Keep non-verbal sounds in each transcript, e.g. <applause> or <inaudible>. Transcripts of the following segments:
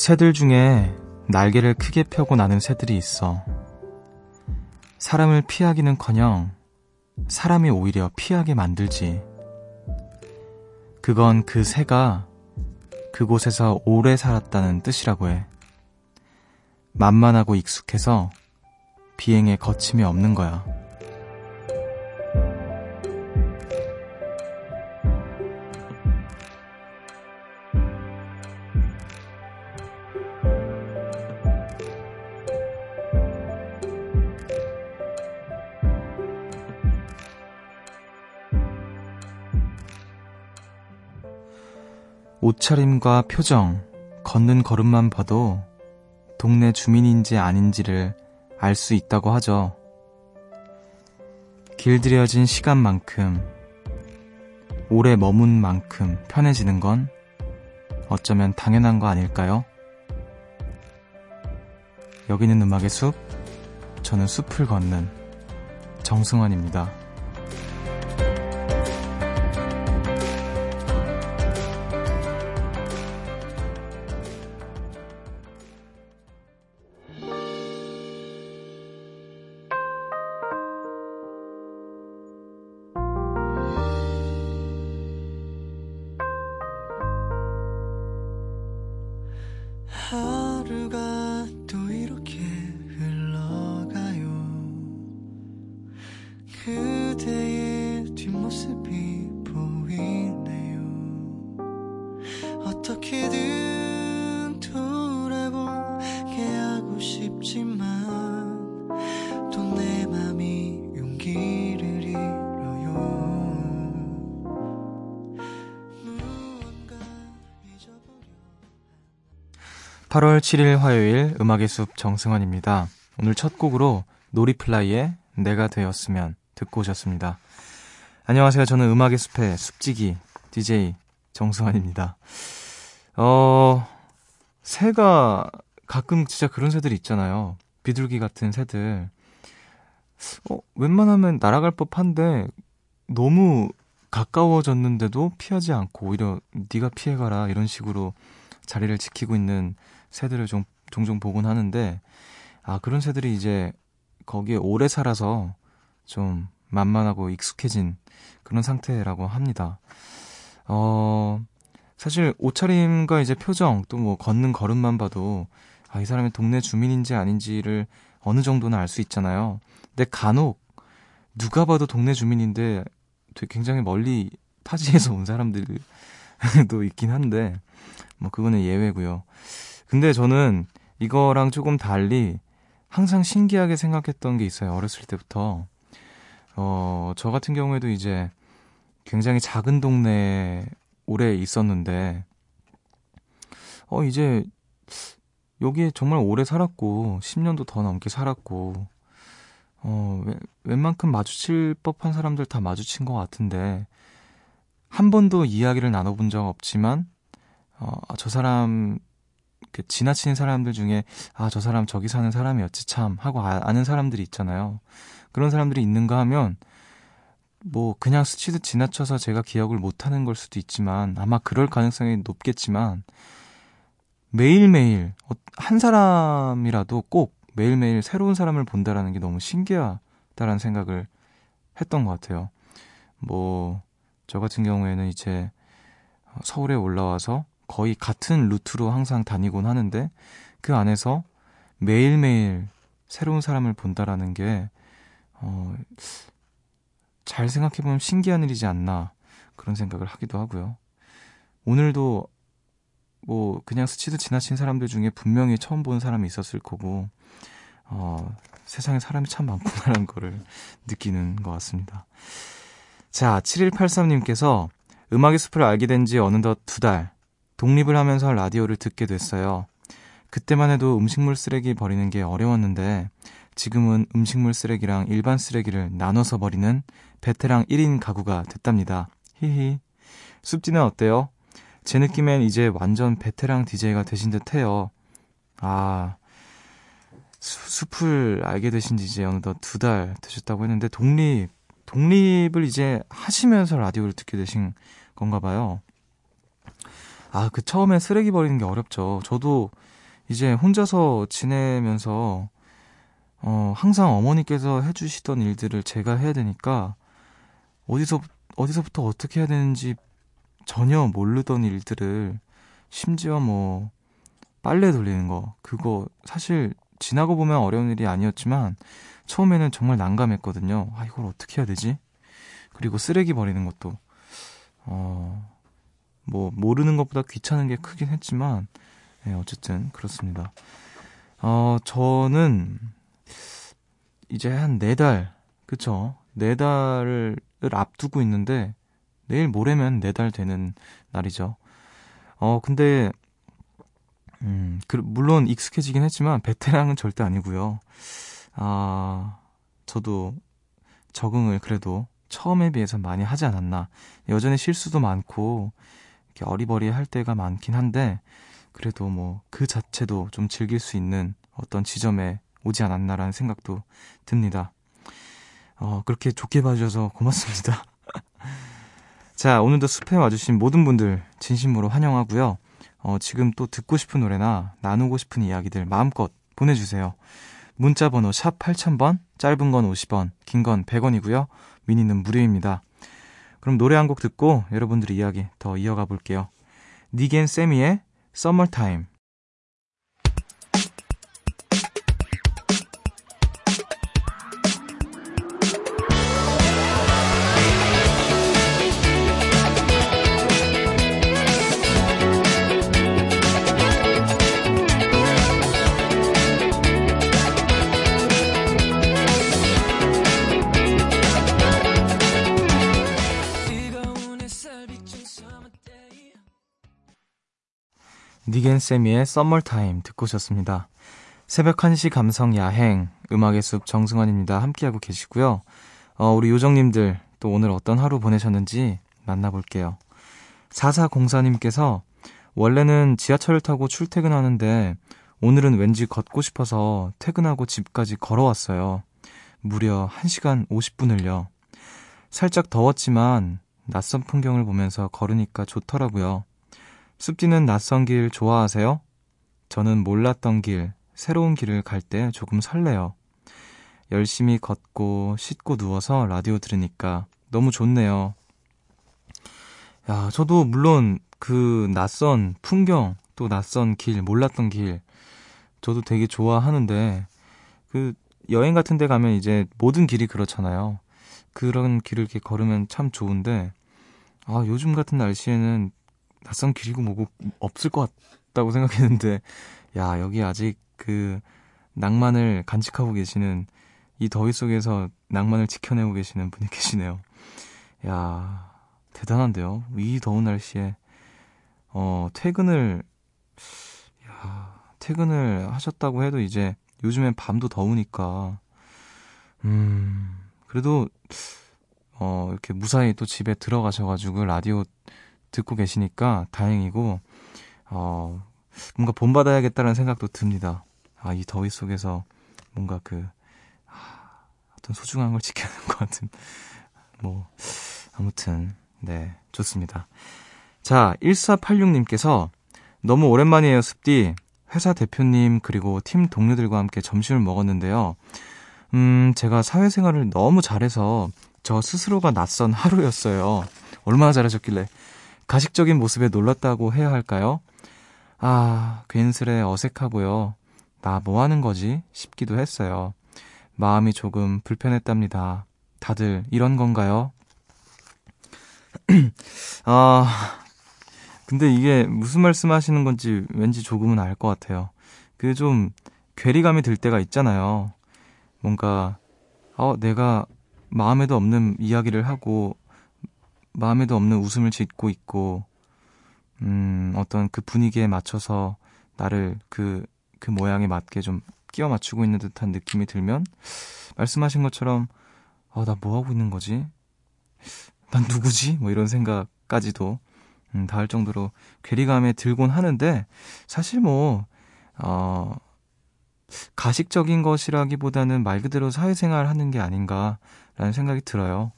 새들 중에 날개를 크게 펴고 나는 새들이 있어. 사람을 피하기는 커녕 사람이 오히려 피하게 만들지. 그건 그 새가 그곳에서 오래 살았다는 뜻이라고 해. 만만하고 익숙해서 비행에 거침이 없는 거야. 옷차림과 표정, 걷는 걸음만 봐도 동네 주민인지 아닌지를 알 수 있다고 하죠. 길들여진 시간만큼, 오래 머문 만큼 편해지는 건 어쩌면 당연한 거 아닐까요? 여기는 음악의 숲, 저는 숲을 걷는 정승환입니다. 8월 7일 화요일 음악의 숲 정승환입니다. 오늘 첫 곡으로 놀이플라이의 내가 되었으면 듣고 오셨습니다. 안녕하세요. 저는 음악의 숲의 숲지기 DJ 정승환입니다. 어, 새가 가끔 진짜 그런 새들이 있잖아요. 비둘기 같은 새들. 어, 웬만하면 날아갈 법한데 너무 가까워졌는데도 피하지 않고 오히려 네가 피해가라 이런 식으로 자리를 지키고 있는 새들을 좀 종종 보곤 하는데 아 그런 새들이 이제 거기에 오래 살아서 좀 만만하고 익숙해진 그런 상태라고 합니다. 어 사실 옷차림과 이제 표정 또 뭐 걷는 걸음만 봐도 아 이 사람이 동네 주민인지 아닌지를 어느 정도는 알 수 있잖아요. 근데 간혹 누가 봐도 동네 주민인데 되게 굉장히 멀리 타지에서 온 사람들도 <laughs> 있긴 한데 뭐 그거는 예외고요. 근데 저는 이거랑 조금 달리 항상 신기하게 생각했던 게 있어요. 어렸을 때부터. 어, 저 같은 경우에도 이제 굉장히 작은 동네에 오래 있었는데, 어, 이제 여기에 정말 오래 살았고, 10년도 더 넘게 살았고, 어, 웬- 웬만큼 마주칠 법한 사람들 다 마주친 것 같은데, 한 번도 이야기를 나눠본 적 없지만, 어, 아, 저 사람, 그 지나치는 사람들 중에, 아, 저 사람 저기 사는 사람이었지, 참, 하고 아, 아는 사람들이 있잖아요. 그런 사람들이 있는가 하면, 뭐, 그냥 스치듯 지나쳐서 제가 기억을 못 하는 걸 수도 있지만, 아마 그럴 가능성이 높겠지만, 매일매일, 어, 한 사람이라도 꼭 매일매일 새로운 사람을 본다라는 게 너무 신기하다라는 생각을 했던 것 같아요. 뭐, 저 같은 경우에는 이제 서울에 올라와서 거의 같은 루트로 항상 다니곤 하는데 그 안에서 매일매일 새로운 사람을 본다라는 게, 어, 잘 생각해보면 신기한 일이지 않나 그런 생각을 하기도 하고요. 오늘도 뭐 그냥 스치듯 지나친 사람들 중에 분명히 처음 본 사람이 있었을 거고, 어, 세상에 사람이 참 많구나라는 거를 느끼는 것 같습니다. 자, 7183님께서 음악의 숲을 알게 된 지 어느덧 두 달, 독립을 하면서 라디오를 듣게 됐어요. 그때만 해도 음식물 쓰레기 버리는 게 어려웠는데, 지금은 음식물 쓰레기랑 일반 쓰레기를 나눠서 버리는 베테랑 1인 가구가 됐답니다. 히히. 숲지는 어때요? 제 느낌엔 이제 완전 베테랑 DJ가 되신 듯 해요. 아, 수, 숲을 알게 되신 지 이제 어느덧 두 달 되셨다고 했는데, 독립, 독립을 이제 하시면서 라디오를 듣게 되신 건가 봐요. 아, 그 처음에 쓰레기 버리는 게 어렵죠. 저도 이제 혼자서 지내면서 어, 항상 어머니께서 해주시던 일들을 제가 해야 되니까 어디서 어디서부터 어떻게 해야 되는지 전혀 모르던 일들을 심지어 뭐 빨래 돌리는 거 그거 사실 지나고 보면 어려운 일이 아니었지만 처음에는 정말 난감했거든요. 아 이걸 어떻게 해야 되지? 그리고 쓰레기 버리는 것도 어 뭐 모르는 것보다 귀찮은 게 크긴 했지만 네, 어쨌든 그렇습니다. 어 저는 이제 한 네 달 그쵸? 네 달을 앞두고 있는데 내일 모레면 네 달 되는 날이죠. 어 근데 음, 그, 물론 익숙해지긴 했지만 베테랑은 절대 아니고요. 아, 저도 적응을 그래도 처음에 비해서 많이 하지 않았나. 여전히 실수도 많고 어리버리할 때가 많긴 한데 그래도 뭐 그 자체도 좀 즐길 수 있는 어떤 지점에 오지 않았나라는 생각도 듭니다. 어, 그렇게 좋게 봐주셔서 고맙습니다. <laughs> 자, 오늘도 숲에 와주신 모든 분들 진심으로 환영하고요. 어, 지금 또 듣고 싶은 노래나 나누고 싶은 이야기들 마음껏 보내주세요. 문자 번호 샵 8000번, 짧은 건 50원, 긴 건 100원이고요. 미니는 무료입니다. 그럼 노래 한 곡 듣고 여러분들의 이야기 더 이어가 볼게요. 니겐 세미의 Summertime. 세미의 Summertime 듣고 오셨습니다. 새벽 1시 감성 야행 음악의 숲 정승환입니다. 함께하고 계시고요. 어, 우리 요정님들 또 오늘 어떤 하루 보내셨는지 만나볼게요. 4404님께서 원래는 지하철을 타고 출퇴근하는데 오늘은 왠지 걷고 싶어서 퇴근하고 집까지 걸어왔어요. 무려 1시간 50분을요. 살짝 더웠지만 낯선 풍경을 보면서 걸으니까 좋더라고요. 숲디는 낯선 길 좋아하세요? 저는 몰랐던 길, 새로운 길을 갈 때 조금 설레요. 열심히 걷고 씻고 누워서 라디오 들으니까 너무 좋네요. 야, 저도 물론 그 낯선 풍경, 또 낯선 길, 몰랐던 길, 저도 되게 좋아하는데, 그 여행 같은 데 가면 이제 모든 길이 그렇잖아요. 그런 길을 이렇게 걸으면 참 좋은데, 아, 요즘 같은 날씨에는 낯선 길이고 뭐고 없을 것 같다고 생각했는데, 야, 여기 아직 그 낭만을 간직하고 계시는 이 더위 속에서 낭만을 지켜내고 계시는 분이 <laughs> 계시네요. 야, 대단한데요. 이 더운 날씨에, 어, 퇴근을, 야, 퇴근을 하셨다고 해도 이제 요즘엔 밤도 더우니까, 음, 그래도, 어, 이렇게 무사히 또 집에 들어가셔가지고 라디오 듣고 계시니까 다행이고, 어, 뭔가 본받아야겠다는 생각도 듭니다. 아, 이 더위 속에서 뭔가 그, 아, 어떤 소중한 걸 지켜야 하는 것 같은, 뭐, 아무튼, 네, 좋습니다. 자, 1486님께서 너무 오랜만이에요, 습디. 회사 대표님, 그리고 팀 동료들과 함께 점심을 먹었는데요. 음, 제가 사회생활을 너무 잘해서 저 스스로가 낯선 하루였어요. 얼마나 잘하셨길래. 가식적인 모습에 놀랐다고 해야 할까요? 아, 괜스레 어색하고요. 나 뭐 하는 거지? 싶기도 했어요. 마음이 조금 불편했답니다. 다들 이런 건가요? <clears throat> 아, 근데 이게 무슨 말씀 하시는 건지 왠지 조금은 알 것 같아요. 그 좀 괴리감이 들 때가 있잖아요. 뭔가, 어, 내가 마음에도 없는 이야기를 하고, 마음에도 없는 웃음을 짓고 있고, 음, 어떤 그 분위기에 맞춰서 나를 그, 그 모양에 맞게 좀 끼워 맞추고 있는 듯한 느낌이 들면, 말씀하신 것처럼, 아, 나 뭐 하고 있는 거지? 난 누구지? 뭐 이런 생각까지도, 음, 닿을 정도로 괴리감에 들곤 하는데, 사실 뭐, 어, 가식적인 것이라기보다는 말 그대로 사회생활 하는 게 아닌가라는 생각이 들어요.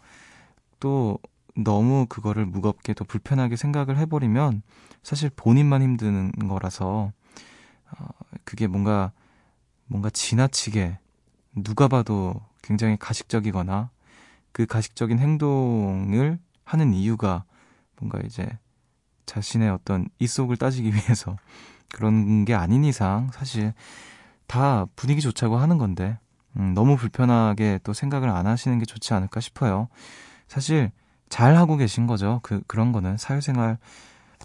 또, 너무 그거를 무겁게 또 불편하게 생각을 해버리면 사실 본인만 힘드는 거라서 어, 그게 뭔가, 뭔가 지나치게 누가 봐도 굉장히 가식적이거나 그 가식적인 행동을 하는 이유가 뭔가 이제 자신의 어떤 이 속을 따지기 <laughs> 위해서 그런 게 아닌 이상 사실 다 분위기 좋자고 하는 건데 음, 너무 불편하게 또 생각을 안 하시는 게 좋지 않을까 싶어요. 사실 잘 하고 계신 거죠. 그 그런 거는 사회생활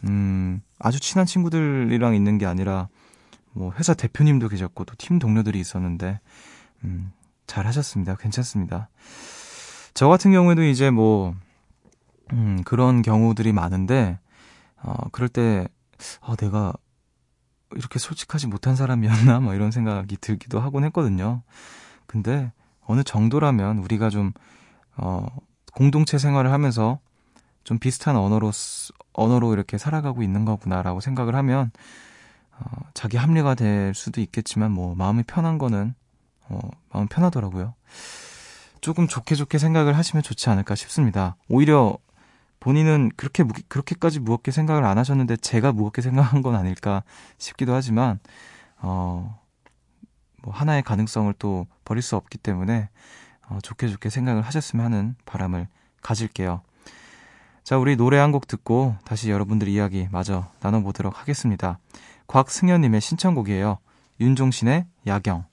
음, 아주 친한 친구들이랑 있는 게 아니라 뭐 회사 대표님도 계셨고 또 팀 동료들이 있었는데 음, 잘 하셨습니다. 괜찮습니다. 저 같은 경우에도 이제 뭐 음, 그런 경우들이 많은데 어, 그럴 때 아, 내가 이렇게 솔직하지 못한 사람이었나? 뭐 이런 생각이 들기도 하곤 했거든요. 근데 어느 정도라면 우리가 좀, 어, 공동체 생활을 하면서 좀 비슷한 언어로, 언어로 이렇게 살아가고 있는 거구나라고 생각을 하면, 어, 자기 합리가 될 수도 있겠지만, 뭐, 마음이 편한 거는, 어, 마음 편하더라고요. 조금 좋게 좋게 생각을 하시면 좋지 않을까 싶습니다. 오히려 본인은 그렇게 무, 그렇게까지 무겁게 생각을 안 하셨는데 제가 무겁게 생각한 건 아닐까 싶기도 하지만 어, 뭐 하나의 가능성을 또 버릴 수 없기 때문에 어, 좋게 좋게 생각을 하셨으면 하는 바람을 가질게요. 자, 우리 노래 한 곡 듣고 다시 여러분들 이야기 마저 나눠보도록 하겠습니다. 곽승현님의 신청곡이에요. 윤종신의 야경.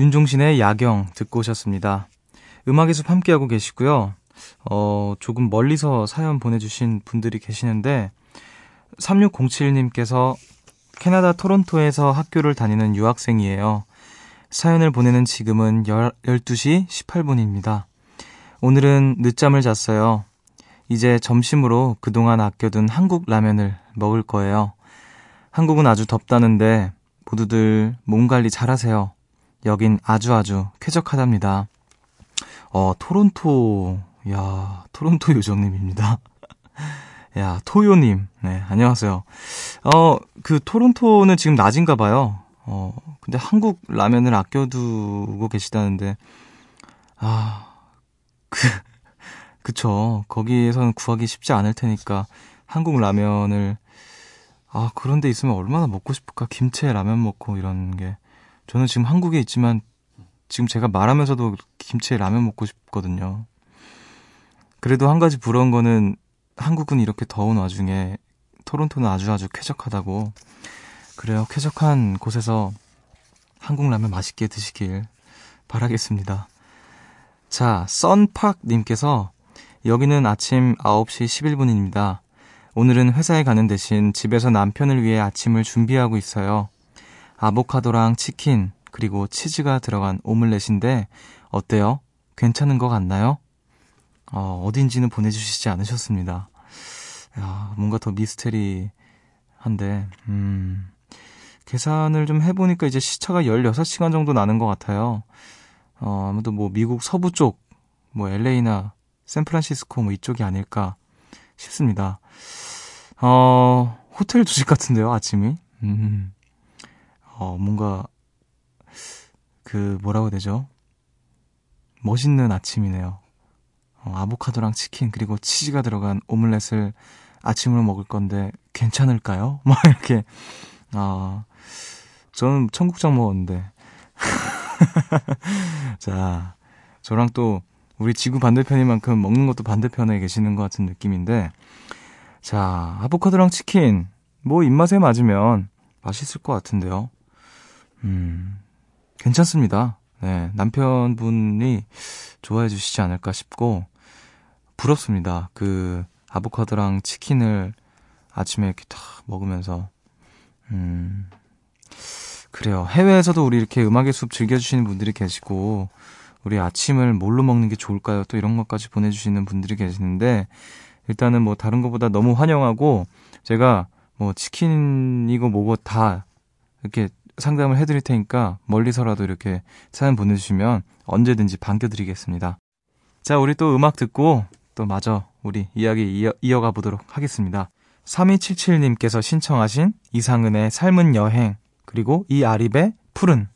윤종신의 야경 듣고 오셨습니다. 음악의 숲 함께하고 계시고요. 어, 조금 멀리서 사연 보내주신 분들이 계시는데, 3607님께서 캐나다 토론토에서 학교를 다니는 유학생이에요. 사연을 보내는 지금은 12시 18분입니다. 오늘은 늦잠을 잤어요. 이제 점심으로 그동안 아껴둔 한국 라면을 먹을 거예요. 한국은 아주 덥다는데 모두들 몸 관리 잘하세요. 여긴 아주 아주 쾌적하답니다. 어, 토론토, 야, 토론토 <laughs> 요정님입니다. 야, 토요님. 네, 안녕하세요. 어, 그 토론토는 지금 낮인가 봐요. 어, 근데 한국 라면을 아껴두고 계시다는데, 아, 그, <laughs> 그쵸. 거기에서는 구하기 쉽지 않을 테니까, 한국 라면을, 아, 그런 데 있으면 얼마나 먹고 싶을까? 김치에 라면 먹고 이런 게. 저는 지금 한국에 있지만, 지금 제가 말하면서도 김치에 라면 먹고 싶거든요. 그래도 한 가지 부러운 거는, 한국은 이렇게 더운 와중에, 토론토는 아주 아주 쾌적하다고. 그래요. 쾌적한 곳에서 한국 라면 맛있게 드시길 바라겠습니다. 자, 썬팍님께서 여기는 아침 9시 11분입니다. 오늘은 회사에 가는 대신 집에서 남편을 위해 아침을 준비하고 있어요. 아보카도랑 치킨, 그리고 치즈가 들어간 오믈렛인데, 어때요? 괜찮은 것 같나요? 어, 어딘지는 보내주시지 않으셨습니다. 야, 뭔가 더 미스테리한데, 음, 계산을 좀 해보니까 이제 시차가 16시간 정도 나는 것 같아요. 어, 아무도 뭐 미국 서부 쪽, 뭐 LA나 샌프란시스코 뭐 이쪽이 아닐까 싶습니다. 어, 호텔 주식 같은데요, 아침이? 음, 어, 뭔가, 그, 뭐라고 해야 되죠? 멋있는 아침이네요. 어, 아보카도랑 치킨, 그리고 치즈가 들어간 오믈렛을 아침으로 먹을 건데, 괜찮을까요? <laughs> 막 이렇게, 아, 저는 청국장 먹었는데. <laughs> 자, 저랑 또 우리 지구 반대편인 만큼 먹는 것도 반대편에 계시는 것 같은 느낌인데. 자, 아보카도랑 치킨. 뭐 입맛에 맞으면 맛있을 것 같은데요. 음, 괜찮습니다. 네, 남편분이 좋아해 주시지 않을까 싶고, 부럽습니다. 그, 아보카도랑 치킨을 아침에 이렇게 탁 먹으면서, 음, 그래요. 해외에서도 우리 이렇게 음악의 숲 즐겨주시는 분들이 계시고, 우리 아침을 뭘로 먹는 게 좋을까요? 또 이런 것까지 보내주시는 분들이 계시는데, 일단은 뭐 다른 것보다 너무 환영하고, 제가 뭐 치킨이고 뭐고 다 이렇게 상담을 해드릴 테니까 멀리서라도 이렇게 사연 보내주시면 언제든지 반겨드리겠습니다. 자, 우리 또 음악 듣고 또 마저 우리 이야기 이어, 이어가 보도록 하겠습니다. 3277님께서 신청하신 이상은의 삶은 여행, 그리고 이아립의 푸른.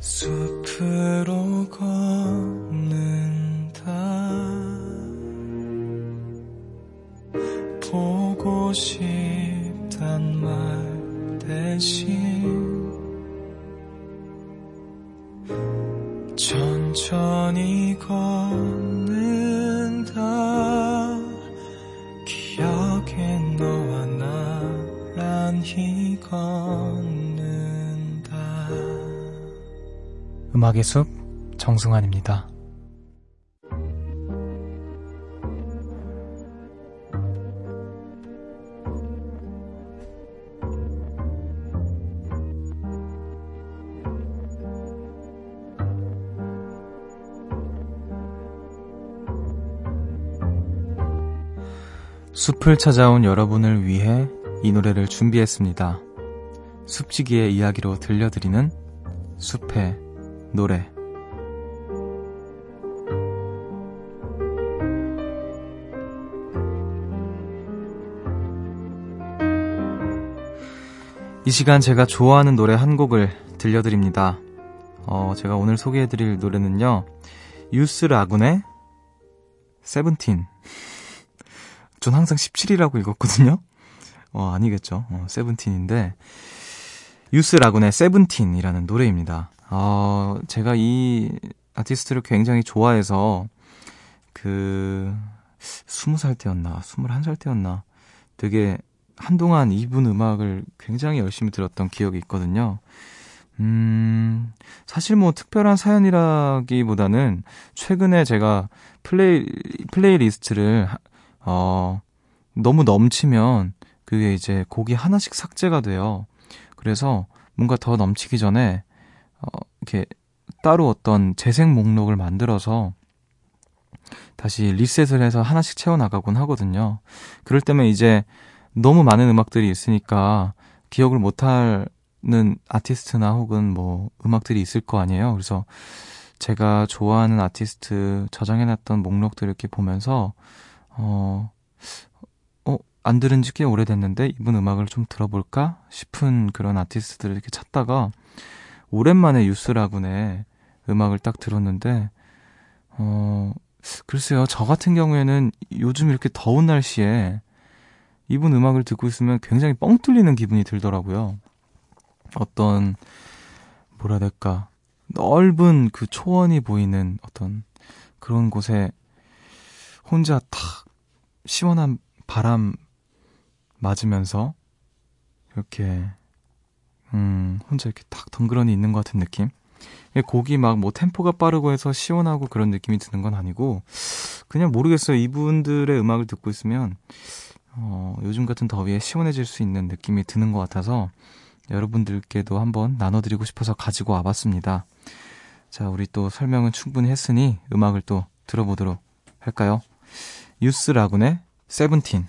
숲으로 걷 음악의 숲 정승환입니다. 숲을 찾아온 여러분을 위해 이 노래를 준비했습니다. 숲지기의 이야기로 들려드리는 숲의 노래. 이 시간 제가 좋아하는 노래 한 곡을 들려드립니다. 어, 제가 오늘 소개해드릴 노래는요, 유스 라군의 세븐틴. 전 항상 17이라고 읽었거든요? 어, 아니겠죠. 어, 세븐틴인데, 유스 라군의 세븐틴이라는 노래입니다. 어, 제가 이 아티스트를 굉장히 좋아해서, 그, 20살 때였나, 21살 때였나, 되게 한동안 이분 음악을 굉장히 열심히 들었던 기억이 있거든요. 음, 사실 뭐 특별한 사연이라기보다는 최근에 제가 play, playlist를, 어, 너무 넘치면 그게 이제 곡이 하나씩 삭제가 돼요. 그래서 뭔가 더 넘치기 전에, 어, 이렇게 따로 어떤 재생 목록을 만들어서 다시 리셋을 해서 하나씩 채워나가곤 하거든요. 그럴 때면 이제 너무 많은 음악들이 있으니까 기억을 못하는 아티스트나 혹은 뭐 음악들이 있을 거 아니에요. 그래서 제가 좋아하는 아티스트 저장해놨던 목록들을 이렇게 보면서 어, 어, 안 들은 지 꽤 오래됐는데 이분 음악을 좀 들어볼까 싶은 그런 아티스트들을 이렇게 찾다가 오랜만에 유스라군의 음악을 딱 들었는데 어, 글쎄요. 저 같은 경우에는 요즘 이렇게 더운 날씨에 이분 음악을 듣고 있으면 굉장히 뻥 뚫리는 기분이 들더라고요. 어떤, 뭐라 해야 될까. 넓은 그 초원이 보이는 어떤 그런 곳에 혼자 탁 시원한 바람 맞으면서 이렇게, 음, 혼자 이렇게 탁 덩그러니 있는 것 같은 느낌? 곡이 막 뭐 템포가 빠르고 해서 시원하고 그런 느낌이 드는 건 아니고, 그냥 모르겠어요. 이분들의 음악을 듣고 있으면, 어, 요즘 같은 더위에 시원해질 수 있는 느낌이 드는 것 같아서 여러분들께도 한번 나눠드리고 싶어서 가지고 와봤습니다. 자, 우리 또 설명은 충분히 했으니 음악을 또 들어보도록 할까요? 유스 라군의 세븐틴.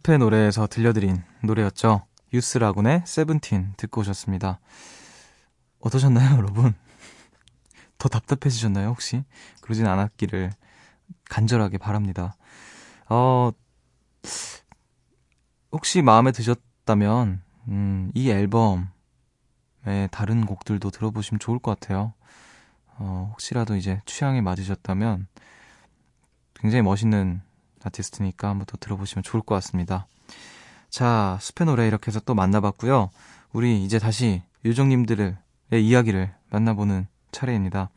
숲의 노래에서 들려드린 노래였죠. 유스라군의 세븐틴 듣고 오셨습니다. 어떠셨나요, 여러분? 더 답답해지셨나요, 혹시? 그러진 않았기를 간절하게 바랍니다. 어, 혹시 마음에 드셨다면, 음, 이 앨범의 다른 곡들도 들어보시면 좋을 것 같아요. 어, 혹시라도 이제 취향에 맞으셨다면, 굉장히 멋있는 아티스트니까 한번 더 들어보시면 좋을 것 같습니다. 자, 숲의 노래 이렇게 해서 또 만나봤고요. 우리 이제 다시 요정님들의 이야기를 만나보는 차례입니다.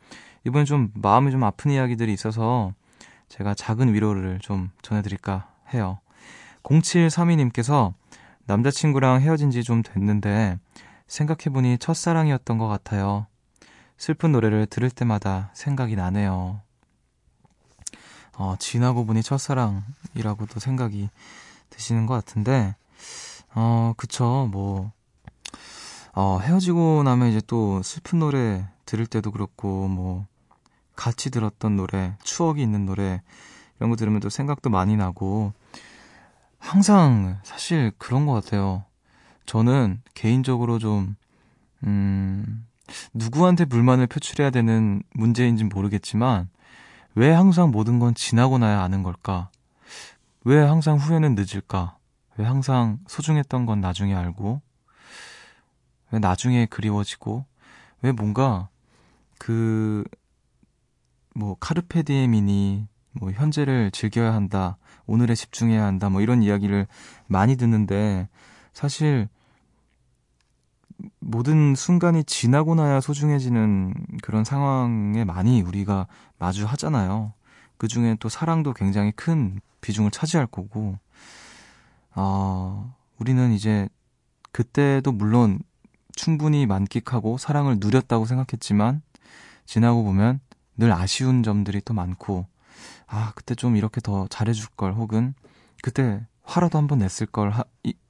이번엔 좀 마음이 좀 아픈 이야기들이 있어서 제가 작은 위로를 좀 전해드릴까 해요. 0732님께서 남자친구랑 헤어진 지 좀 됐는데 생각해보니 첫사랑이었던 것 같아요. 슬픈 노래를 들을 때마다 생각이 나네요. 어, 지나고 보니 첫사랑이라고도 생각이 드시는 것 같은데, 어, 그쵸, 뭐, 어, 헤어지고 나면 이제 또 슬픈 노래 들을 때도 그렇고, 뭐, 같이 들었던 노래, 추억이 있는 노래, 이런 거 들으면 또 생각도 많이 나고, 항상 사실 그런 것 같아요. 저는 개인적으로 좀, 음, 누구한테 불만을 표출해야 되는 문제인지는 모르겠지만, 왜 항상 모든 건 지나고 나야 아는 걸까? 왜 항상 후회는 늦을까? 왜 항상 소중했던 건 나중에 알고? 왜 나중에 그리워지고? 왜 뭔가 그, 뭐, 카르페 디엠이니, 뭐, 현재를 즐겨야 한다, 오늘에 집중해야 한다, 뭐, 이런 이야기를 많이 듣는데, 사실, 모든 순간이 지나고 나야 소중해지는 그런 상황에 많이 우리가 마주하잖아요. 그 중에 또 사랑도 굉장히 큰 비중을 차지할 거고, 어, 우리는 이제 그때도 물론 충분히 만끽하고 사랑을 누렸다고 생각했지만, 지나고 보면 늘 아쉬운 점들이 또 많고, 아, 그때 좀 이렇게 더 잘해줄 걸, 혹은 그때 화라도 한번 냈을 걸,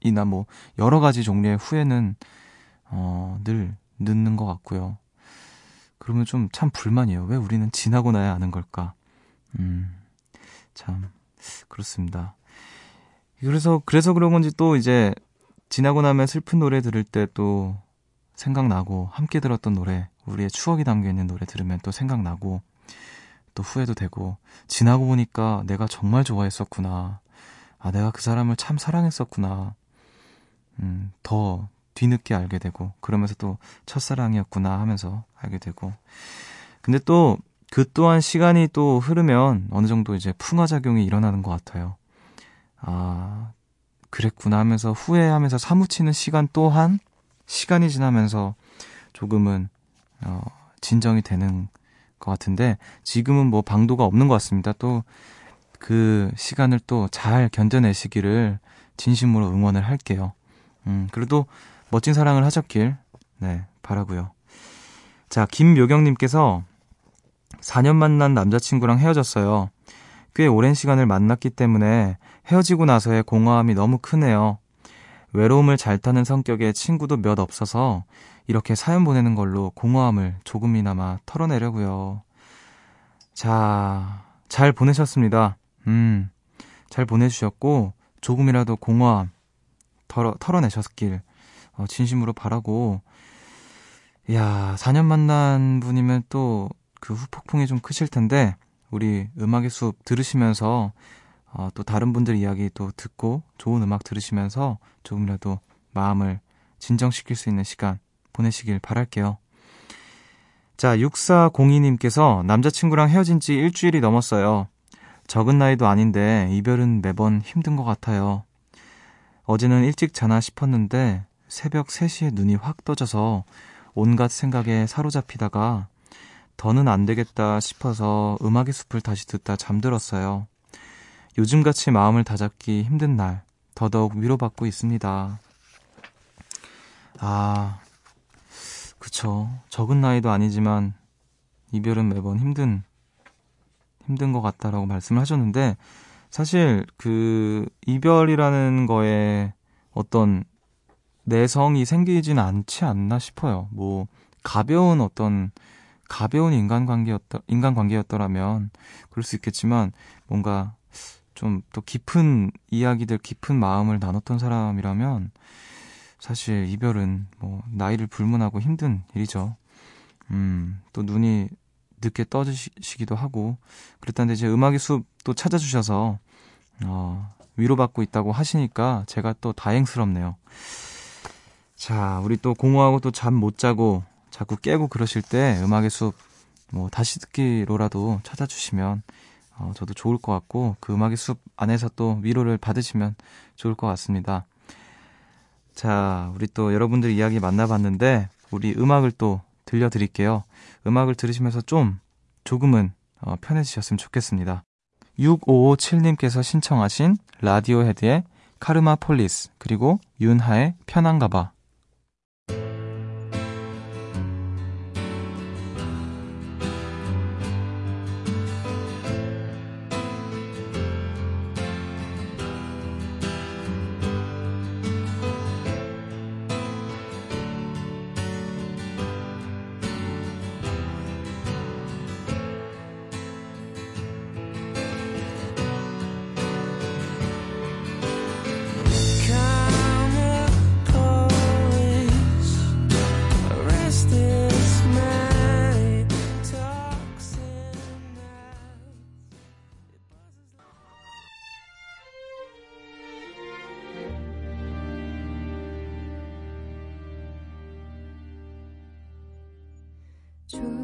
이나 뭐, 여러 가지 종류의 후회는 어, 늘 늦는 것 같고요. 그러면 좀 참 불만이에요. 왜 우리는 지나고 나야 아는 걸까? 음, 참, 그렇습니다. 그래서, 그래서 그런 건지 또 이제 지나고 나면 슬픈 노래 들을 때 또 생각나고, 함께 들었던 노래, 우리의 추억이 담겨 있는 노래 들으면 또 생각나고, 또 후회도 되고, 지나고 보니까 내가 정말 좋아했었구나. 아, 내가 그 사람을 참 사랑했었구나. 음, 더 뒤늦게 알게 되고 그러면서 또 첫사랑이었구나 하면서 알게 되고 근데 또 그 또한 시간이 또 흐르면 어느 정도 이제 풍화작용이 일어나는 것 같아요. 아, 그랬구나 하면서 후회하면서 사무치는 시간 또한 시간이 지나면서 조금은 어, 진정이 되는 것 같은데 지금은 뭐 방도가 없는 것 같습니다. 또 그 시간을 또 잘 견뎌내시기를 진심으로 응원을 할게요. 음, 그래도 멋진 사랑을 하셨길, 네, 바라고요 자, 김묘경 님께서 4년 만난 남자친구랑 헤어졌어요. 꽤 오랜 시간을 만났기 때문에 헤어지고 나서의 공허함이 너무 크네요. 외로움을 잘 타는 성격의 친구도 몇 없어서 이렇게 사연 보내는 걸로 공허함을 조금이나마 털어내려고요. 자, 잘 보내셨습니다. 음, 잘 보내주셨고 조금이라도 공허함 털어, 털어내셨길 어, 진심으로 바라고, 야 4년 만난 분이면 또 그 후폭풍이 좀 크실 텐데, 우리 음악의 숲 들으시면서, 어, 또 다른 분들 이야기 또 듣고, 좋은 음악 들으시면서 조금이라도 마음을 진정시킬 수 있는 시간 보내시길 바랄게요. 자, 6402님께서 남자친구랑 헤어진 지 일주일이 넘었어요. 적은 나이도 아닌데 이별은 매번 힘든 것 같아요. 어제는 일찍 자나 싶었는데 새벽 3시에 눈이 확 떠져서 온갖 생각에 사로잡히다가 더는 안 되겠다 싶어서 음악의 숲을 다시 듣다 잠들었어요. 요즘같이 마음을 다잡기 힘든 날, 더더욱 위로받고 있습니다. 아, 그쵸. 적은 나이도 아니지만, 이별은 매번 힘든, 힘든 것 같다라고 말씀을 하셨는데, 사실 그, 이별이라는 거에 어떤 내성이 생기진 않지 않나 싶어요. 뭐 가벼운 어떤 가벼운 인간관계였다 인간관계였더라면 그럴 수 있겠지만 뭔가 좀 또 깊은 이야기들, 깊은 마음을 나눴던 사람이라면 사실 이별은 뭐 나이를 불문하고 힘든 일이죠. 음, 또 눈이 늦게 떠지시기도 하고 그랬다는데 이제 음악의 숲또 찾아주셔서 어, 위로받고 있다고 하시니까 제가 또 다행스럽네요. 자, 우리 또 공허하고 또 잠 못 자고 자꾸 깨고 그러실 때 음악의 숲 뭐 다시 듣기로라도 찾아주시면 어, 저도 좋을 것 같고 그 음악의 숲 안에서 또 위로를 받으시면 좋을 것 같습니다. 자, 우리 또 여러분들 이야기 만나봤는데 우리 음악을 또 들려드릴게요. 음악을 들으시면서 좀 조금은 어, 편해지셨으면 좋겠습니다. 6557님께서 신청하신 Radiohead의 Karma Police 그리고 윤하의 편한가봐 조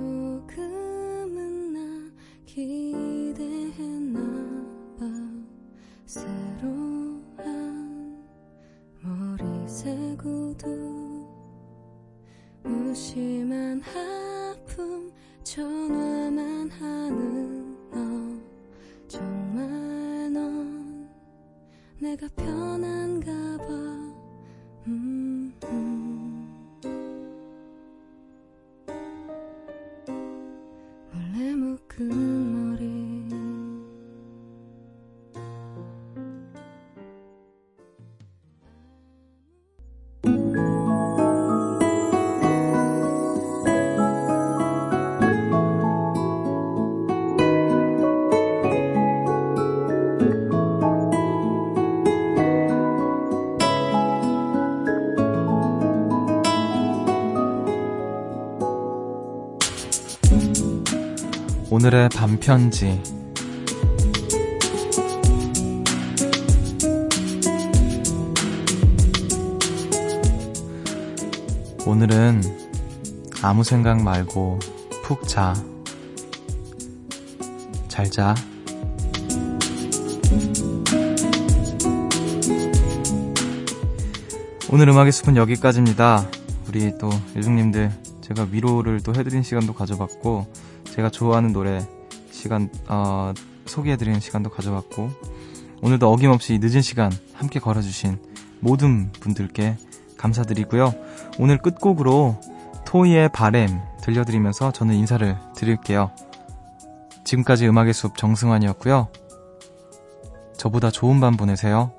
오늘의 반편지 오늘은 아무 생각 말고 푹 자. 잘 자. 오늘 음악의 숲은 여기까지입니다. 우리 또 유중님들 제가 위로를 또 해드린 시간도 가져봤고 제가 좋아하는 노래 시간 어, 소개해드리는 시간도 가져봤고 오늘도 어김없이 늦은 시간 함께 걸어주신 모든 분들께 감사드리고요. 오늘 끝곡으로 토이의 바램 들려드리면서 저는 인사를 드릴게요. 지금까지 음악의 숲 정승환이었고요. 저보다 좋은 밤 보내세요.